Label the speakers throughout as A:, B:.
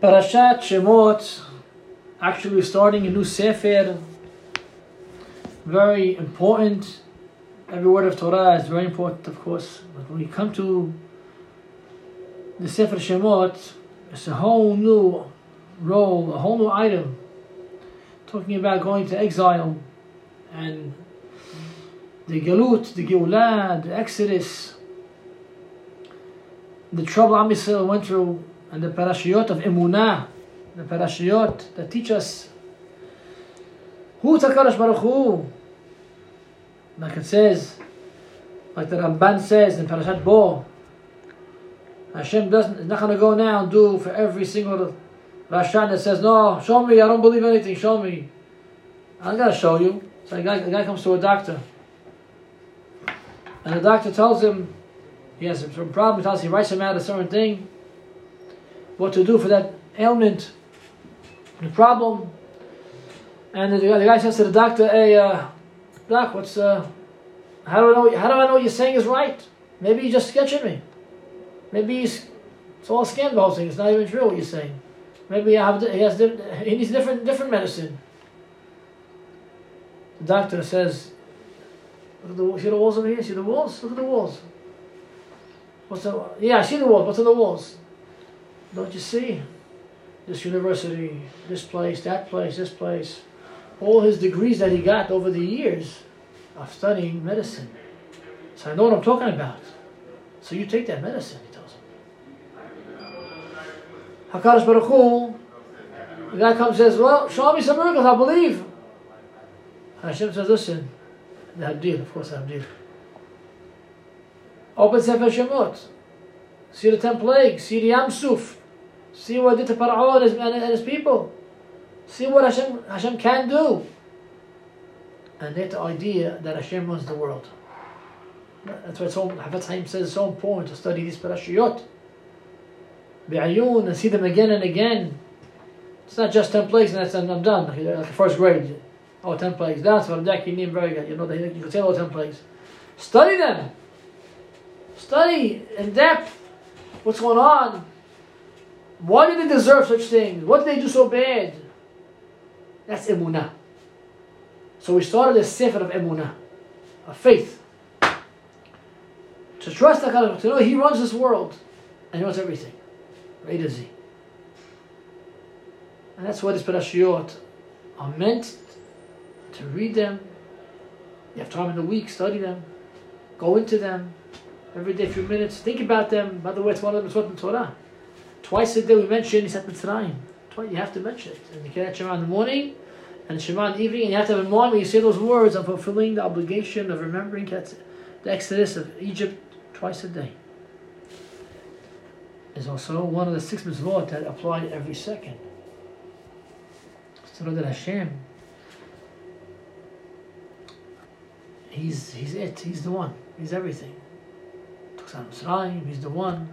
A: Parashat Shemot, actually starting a new Sefer, very important. Every word of Torah is very important, of course. But when you come to the Sefer Shemot, it's a whole new role, a whole new item, talking about going to exile and the Galut, the Geulah, the Exodus, the trouble Am went through and the parashiyot of emunah, the parashiyot that teach us who HaKadosh Baruch Hu. Like it says, like the Ramban says in Parashat Bo, Hashem doesn't, is not going to go now and do for every single Rashan that says, no, show me, I don't believe anything, show me. I'm going to show you. So a guy, a guy comes to a doctor, and the doctor tells him he has some problem, he tells he writes him out a certain thing, what to do for that ailment, the problem. And the, the guy says to the doctor, "Hey, uh, doc, what's uh, how do I know? How do I know you're saying is right? Maybe you're just sketching me. Maybe it's all scam. Thing. It's not even true what you're saying. Maybe have, he has he needs different different medicine." The doctor says, "Look at the see the walls over here. See the walls. Look at the walls. What's the? Yeah, I see the walls. What's on the walls? Don't you see? This university, this place, that place, this place. All his degrees that he got over the years of studying medicine. So I know what I'm talking about. So you take that medicine, he tells him. HaKadosh Baruch Hu, the guy comes and says, well, show me some miracles, I'll believe. And Hashem says, listen, the Habdil, of course, Habdil. Open Sefer Shemot. See the ten plagues. See the Yamsuf. See what did to Paro and his, and, his people. See what Hashem, Hashem can do. And that idea that Hashem runs the world. That's why it's so, Hafetz Chaim says it's so important to study these parashiyot. Bi'ayun and see them again and again. It's not just 10 plagues and that's and I'm done. Like, like first grade. Oh, 10 plagues. That's what I'm very good. You know, you can say all 10 plagues. Study them. Study in depth what's going on. Why do they deserve such things? What did they do so bad? That's emunah. So we started a sefer of emunah, of faith. To trust HaKadosh, to know He runs this world and He knows everything, A to Z. And that's why these parashiyot are meant to read them. You have time in the week, study them, go into them, every day, a few minutes. Think about them. By the way, it's one of the mitzvot in Torah. Twice a day we mention Yetziat Mitzrayim. You have to mention it. And you can Shema in the morning and Shema in the evening. And you have to have in mind when you say those words of fulfilling the obligation of remembering the Exodus of Egypt twice a day. Is also one of the six mitzvot that apply every second. So that Hashem, He's He's it. He's the one. He's everything. Mitzrayim, he's the one.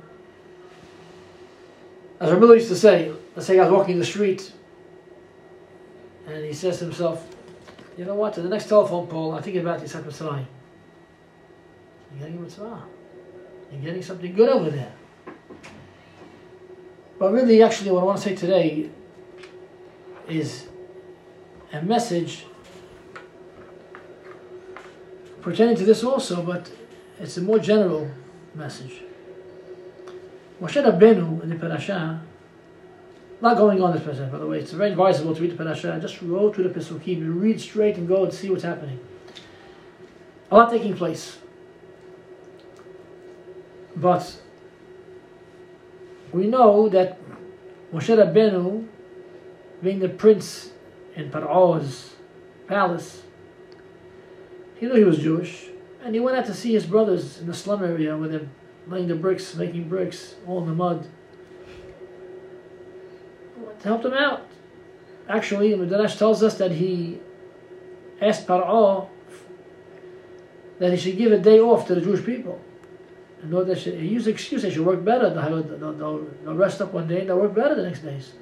A: As Ramila used to say, let's say I was walking in the street and he says to himself, you know what, to the next telephone pole, I'm thinking about Yetziat Mitzrayim. You're getting a mitzvah. You're getting something good over there. But really, actually, what I want to say today is a message pertaining to this also, but it's a more general message. Moshe Rabbeinu in the parasha, not going on this parasha, by the way, it's very advisable to read the parasha. Just go to the Pesukim, you read straight and go and see what's happening. A lot taking place. But we know that Moshe Rabbeinu, being the prince in Paro's palace, he knew he was Jewish. And he went out to see his brothers in the slum area with him, laying the bricks, making bricks, all in the mud. To help them out. Actually, the Midrash tells us that he asked Paro that he should give a day off to the Jewish people. In they that he used the excuse they should work better. They'll, they'll, they'll rest up one day and they'll work better the next days.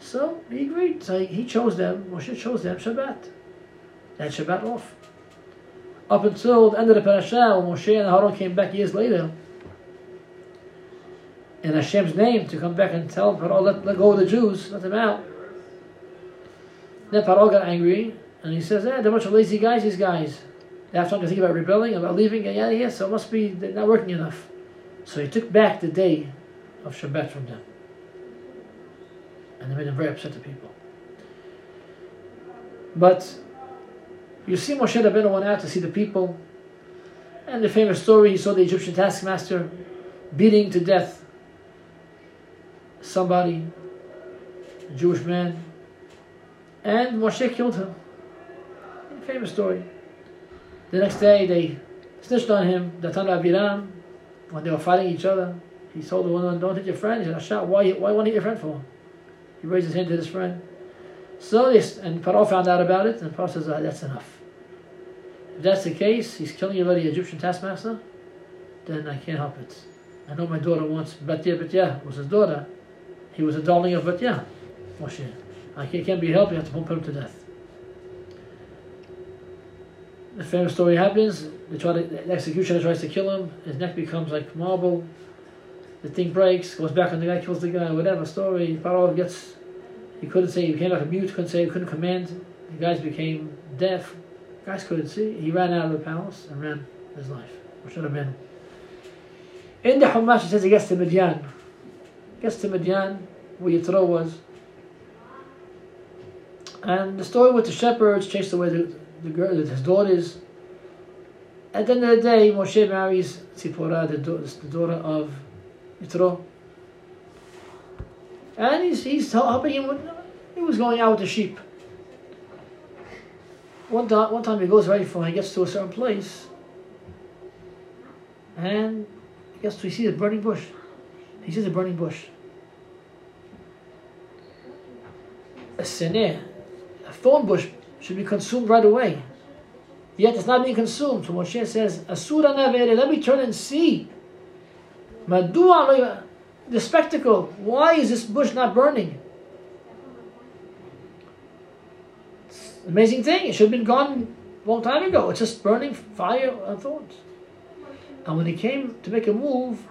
A: So he agreed. So he chose them, Moshe chose them Shabbat. Had Shabbat off up until the end of the parasha, when Moshe and Aaron came back years later, in Hashem's name to come back and tell Paro, let, let go of the Jews, let them out. Then Paro got angry and he says, eh, they're a bunch of lazy guys, these guys. They have to think about rebelling, about leaving, yeah, yeah, so it must be they're not working enough. So he took back the day of Shabbat from them. And they made them very upset to people. But you see Moshe Rabbeinu went out to see the people, and the famous story, he saw the Egyptian taskmaster beating to death somebody, a Jewish man, and Moshe killed him. Famous story. The next day they snitched on him, Datan Abiram, when they were fighting each other. He told the woman, don't hit your friend. He said, shot. why, why want to hit your friend for? He raised his hand to his friend. So this, and Paro found out about it, and Paro says, ah, that's enough. If that's the case, he's killing your lady Egyptian taskmaster, then I can't help it. I know my daughter wants Batya Batya was his daughter. He was a darling of Batya. Moshe. I can't be helped, you have to put him to death the famous story happens. They try to, the executioner tries to kill him. His neck becomes like marble. The thing breaks, goes back, and the guy kills the guy. Whatever story. Paro gets. He couldn't say. He became like a mute. Couldn't say. he Couldn't command. The guys became deaf. Guys couldn't see. He ran out of the palace and ran his life. Or should have been. In the Humash, it says he gets to Midian. Gets to Midian, where Yitro was. And the story with the shepherds chased away the, the girl, his daughters. At the end of the day, Moshe marries Tzipporah, the, the daughter of Yitro. And he's, he's helping him he was going out with the sheep. One time, one time he goes very far, he gets to a certain place, and he gets to, he sees a burning bush. He sees a burning bush. A sinner, a thorn bush should be consumed right away. Yet it's not being consumed. So Moshe says, Asura nevere, let me turn and see. Madua the spectacle. Why is this bush not burning? amazing thing. It should have been gone a long time ago. It's just burning fire and thorns. And when he came to make a move,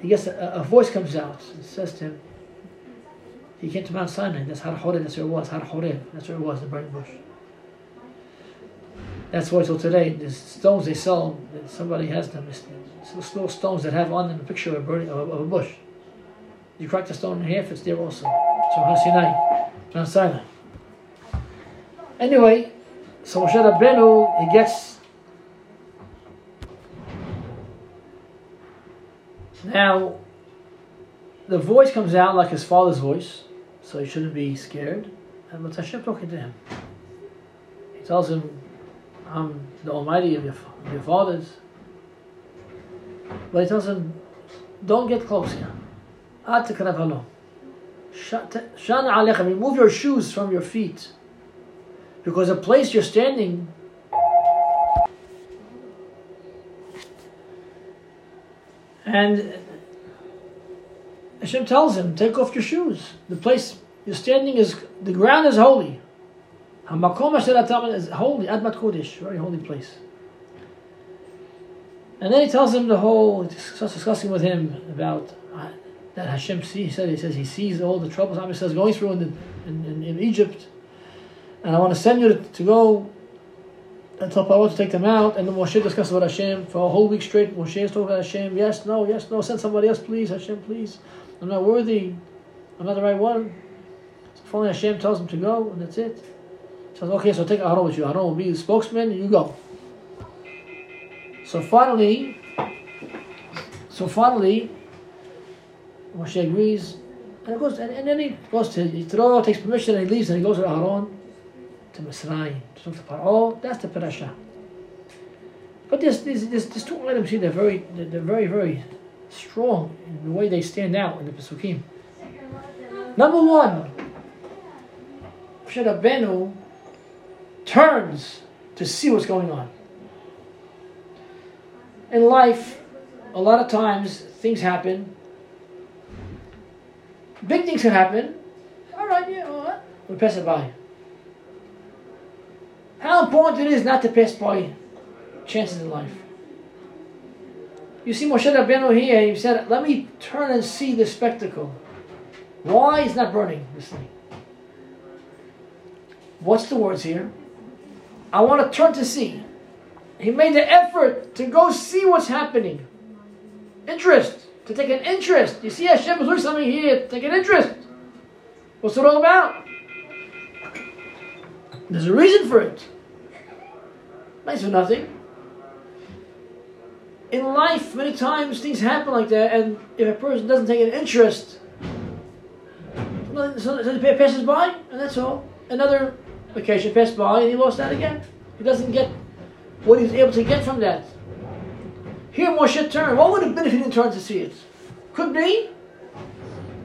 A: he gets a, a voice comes out and says to him, he came to Mount Sinai. That's Har Horeb. That's where it was. Har Horeb. That's where it was. The burning bush. That's why till today the stones they sell, somebody has them. It's little stones that have on them a picture of a, burning, of, a bush. You crack the stone in half, it's there also. So Har Sinai, Mount Sinai. Anyway, so Moshe Rabbeinu he gets now the voice comes out like his father's voice so he shouldn't be scared. And what's Hashem talking to him? He tells him, I'm the Almighty of your, your fathers. But he tells him, don't get close here. Shal na'alecha, remove your shoes from your feet. Because the place you're standing and Hashem tells him, take off your shoes. The place you're standing is, the ground is holy. Hamakom is holy, Admat Kodesh, very holy place. And then he tells him the whole, starts discussing with him about uh, that Hashem sees, he said, he says he sees all the troubles Hashem says going through in, the, in, in, in, Egypt. And I want to send you to, to go and tell Paro to take them out. And then Moshe discusses with Hashem for a whole week straight. Moshe is talking about Hashem. Yes, no, yes, no. Send somebody else, please. Hashem, please. I'm not worthy. I'm not the right one. So finally Hashem tells him to go, and that's it. Says, okay, so take Aaron with you. Aaron will be the spokesman, you go. So finally, so finally, Moshe agrees, and, goes, and, and then he goes to Yitro, takes permission, and he leaves, and he goes to Aaron, to Mitzrayim, to talk to Paro. Oh, that's the parasha. But there's, there's, there's, there's two items here that are very, they're very, very strong in the way they stand out in the Pesukim. Number one, Moshe Benu turns to see what's going on. In life, a lot of times things happen. Big things can happen. All right, yeah, all right. We pass it by. How important it is not to pass by chances in life. You see Moshe Rabbeinu here, he said, let me turn and see the spectacle. Why is not burning this thing? What's the words here? I want to turn to see. He made the effort to go see what's happening. Interest. To take an interest. You see Hashem is doing something here. Take an interest. What's it all about? There's a reason for it. Nice for nothing. In life, many times things happen like that, and if a person doesn't take an interest, so it passes by, and that's all. Another occasion passed by, and he lost that again. He doesn't get what he's able to get from that. Here Moshe turned. What would have been if he didn't turn to see it? Could be.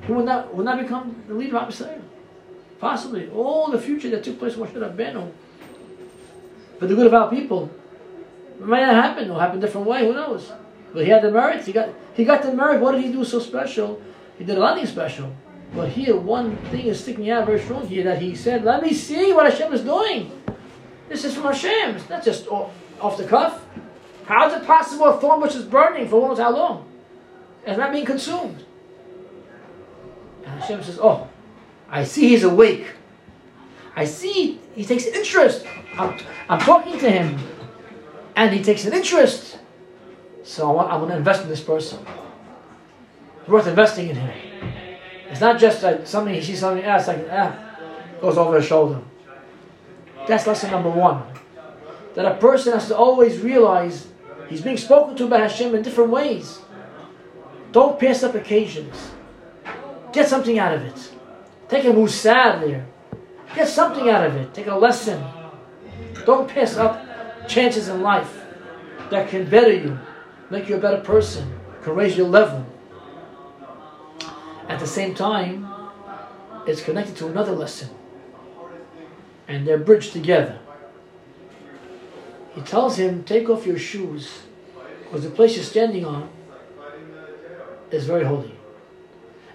A: He would not, would not become the leader of Israel. Possibly. All the future that took place Moshe Rabbeinu. For the good of our people. It might not happen, or happen a different way, who knows? But he had the merit. He got he got the merit. What did he do so special? He did a lot of special. But here, one thing is sticking out very strong here that he said, Let me see what Hashem is doing. This is from Hashem. It's not just off the cuff. How is it possible a thorn which is burning for knows how long? It's not being consumed. And Hashem says, Oh, I see he's awake. I see he takes interest. I'm, I'm talking to him. And he takes an interest. So I want, I want to invest in this person. It's worth investing in him. It's not just like something he sees something else, like, ah, goes over his shoulder. That's lesson number one. That a person has to always realize he's being spoken to by Hashem in different ways. Don't pass up occasions. Get something out of it. Take a mussar there. Get something out of it. Take a lesson. Don't pass up chances in life that can better you, make you a better person, can raise your level. At the same time, it's connected to another lesson and they're bridged together. He tells him, Take off your shoes, because the place you're standing on is very holy.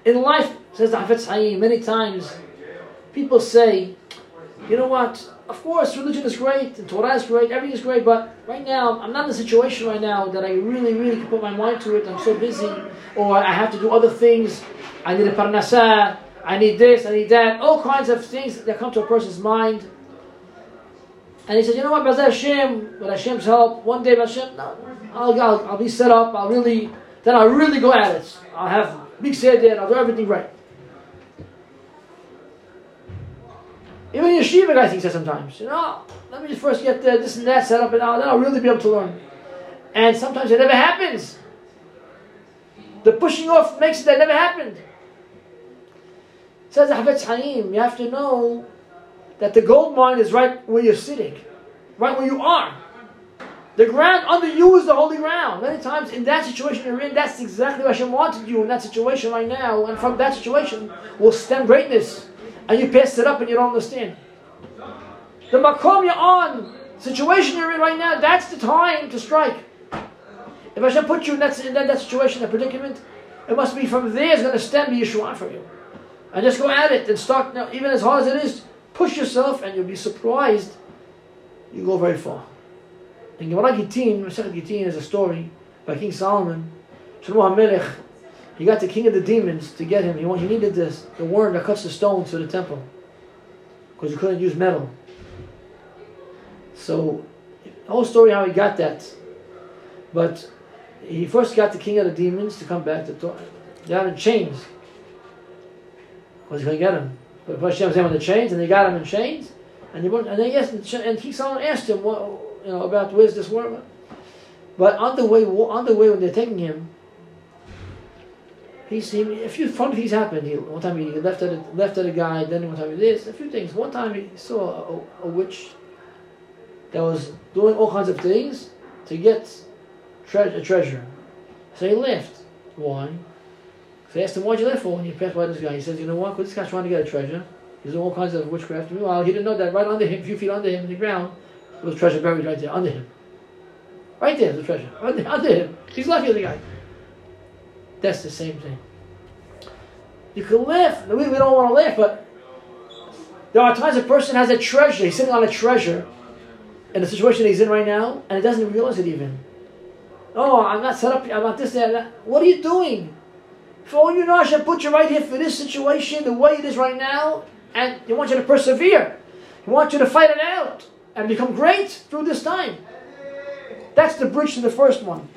A: In life, says the Hafetz many times people say, You know what? Of course, religion is great, and Torah is great, everything is great, but right now, I'm not in a situation right now that I really, really can put my mind to it. I'm so busy, or I have to do other things. I need a parnasah, I need this, I need that, all kinds of things that come to a person's mind. And he said, you know what, B'ezrat Hashem, with Hashem's help, one day Hashem, no, I'll, I'll, I'll, be set up, I'll really, then I'll really go at it. I'll have big seder, I'll do everything right. Even yeshiva guys think that sometimes. You know, let me just first get the, this and that set up, and I'll, then I'll really be able to learn. And sometimes it never happens. The pushing off makes it that never happened. Says Hafetz Haim, you have to know that the gold mine is right where you're sitting, right where you are. The ground under you is the holy ground. Many times in that situation you're in, that's exactly what Hashem wanted you in that situation right now. And from that situation will stem greatness. And you pass it up and you don't understand. The makom you're on, situation you're in right now, that's the time to strike. If Hashem put you in that, in that, that situation, that predicament, it must be from there it's going to stem the Yeshua for you. And just go at it and start, now, even as hard as it is, push yourself and you'll be surprised you go very far. In Gemara Gittin, Masechet Gittin is a story by King Solomon. Shlomo HaMelech, he got the king of the demons to get him. He, he needed this, the worm that cuts the stones for the temple. Because he couldn't use metal. So, the whole story how he got that. But he first got the king of the demons to come back to had in chains was going to get him. But Hashem was him in the chains, and they got him in chains. And, he went, and then yes, and King Solomon asked him, what, you know, about where's this worm? But on the way, on the way when they're taking him, he seen a few funny things happened. He, one time he left at a, left at a guy. Then one time he this. A few things. One time he saw a, a, witch that was doing all kinds of things to get tre- a treasure. So he left. Why? I asked him, why'd you left for when he passed by this guy? He says, you know what, this guy's trying to get a treasure. He's doing all kinds of witchcraft. Meanwhile, he didn't know that right under him, a few feet under him in the ground, was treasure buried right there, under him. Right there, the treasure. Under, under him. He's lucky, the guy. That's the same thing. You can laugh. We, we don't want to laugh, but there are times a person has a treasure. He's sitting on a treasure in the situation he's in right now, and he doesn't realize it even. Oh, I'm not set up, I'm not this, that, that. What are you doing? For all you know, I should put you right here for this situation, the way it is right now, and He wants you to persevere. He wants you to fight it out and become great through this time. That's the bridge to the first one.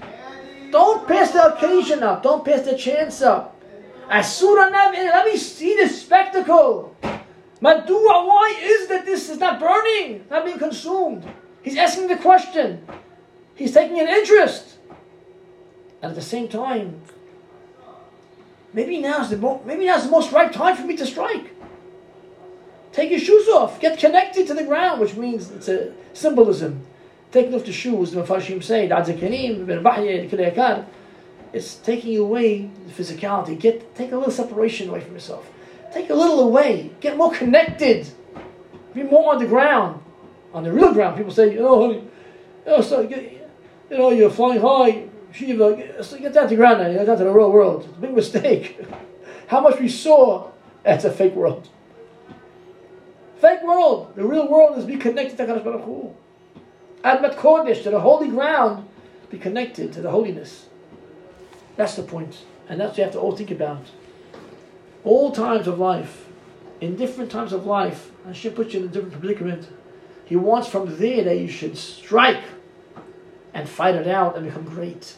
A: Don't pass the occasion up. Don't pass the chance up. Asura let me see the spectacle. Madua, why is that this is not burning, not being consumed? He's asking the question. He's taking an interest. And at the same time, maybe now's the mo- maybe now's the most right time for me to strike. Take your shoes off. Get connected to the ground, which means it's a symbolism. Taking off the shoes, the Mefarshim say, it's taking away the physicality. Get take a little separation away from yourself. Take a little away. Get more connected. Be more on the ground. On the real ground. People say, oh, oh, you know, you know, so you know you're flying high. Shiva, get down to ground now. Get down to the real world. It's a big mistake. How much we saw, that's a fake world. Fake world. The real world is be connected to Hakadosh Baruch Hu. Admat Kodesh, to the holy ground, be connected to the holiness. That's the point. And that's what you have to all think about. All times of life, in different times of life, Hashem puts you in a different predicament. He wants from there that you should strike and fight it out and become great.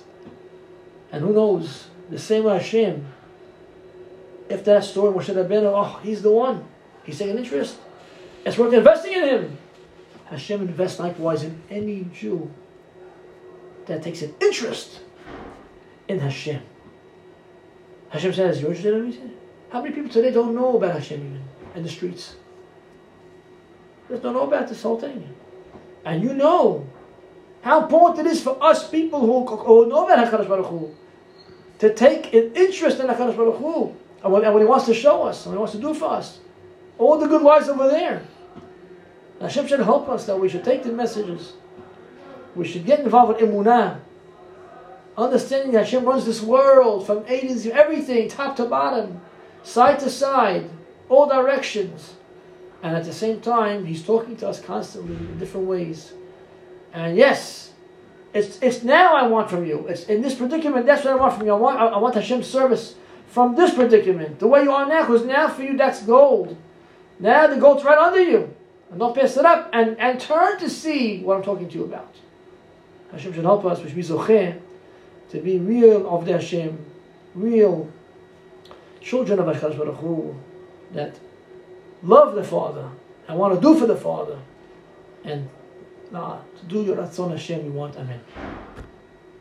A: And who knows, the same Hashem, if that story Moshe Rabbeinu, oh, he's the one. He's taking interest. It's worth investing in him. Hashem invests likewise in any Jew that takes an interest in Hashem. Hashem says, You're interested in me? How many people today don't know about Hashem even in the streets? They don't know about this whole thing. And you know how important it is for us people who, who know about HaKadosh Baruch Hu to take an interest in HaKadosh Baruch Hu and what, and what He wants to show us and what He wants to do for us. All the good lives over there. Hashem should help us that we should take the messages. We should get involved with Emunah. Understanding that Hashem runs this world from A to Z, everything, top to bottom, side to side, all directions. And at the same time, He's talking to us constantly in different ways. And yes, it's, it's now I want from you. It's in this predicament, that's what I want from you. I want, I, want Hashem's service from this predicament. The way you are now, because now for you that's gold. Now the gold's right under you. And don't pass it up and, and turn to see what I'm talking to you about. Hashem should help us, which zocheh, to be real of the Hashem, real children of HaKadosh that love the Father and want to do for the Father, and to do your Ratzon Hashem we want. Amen.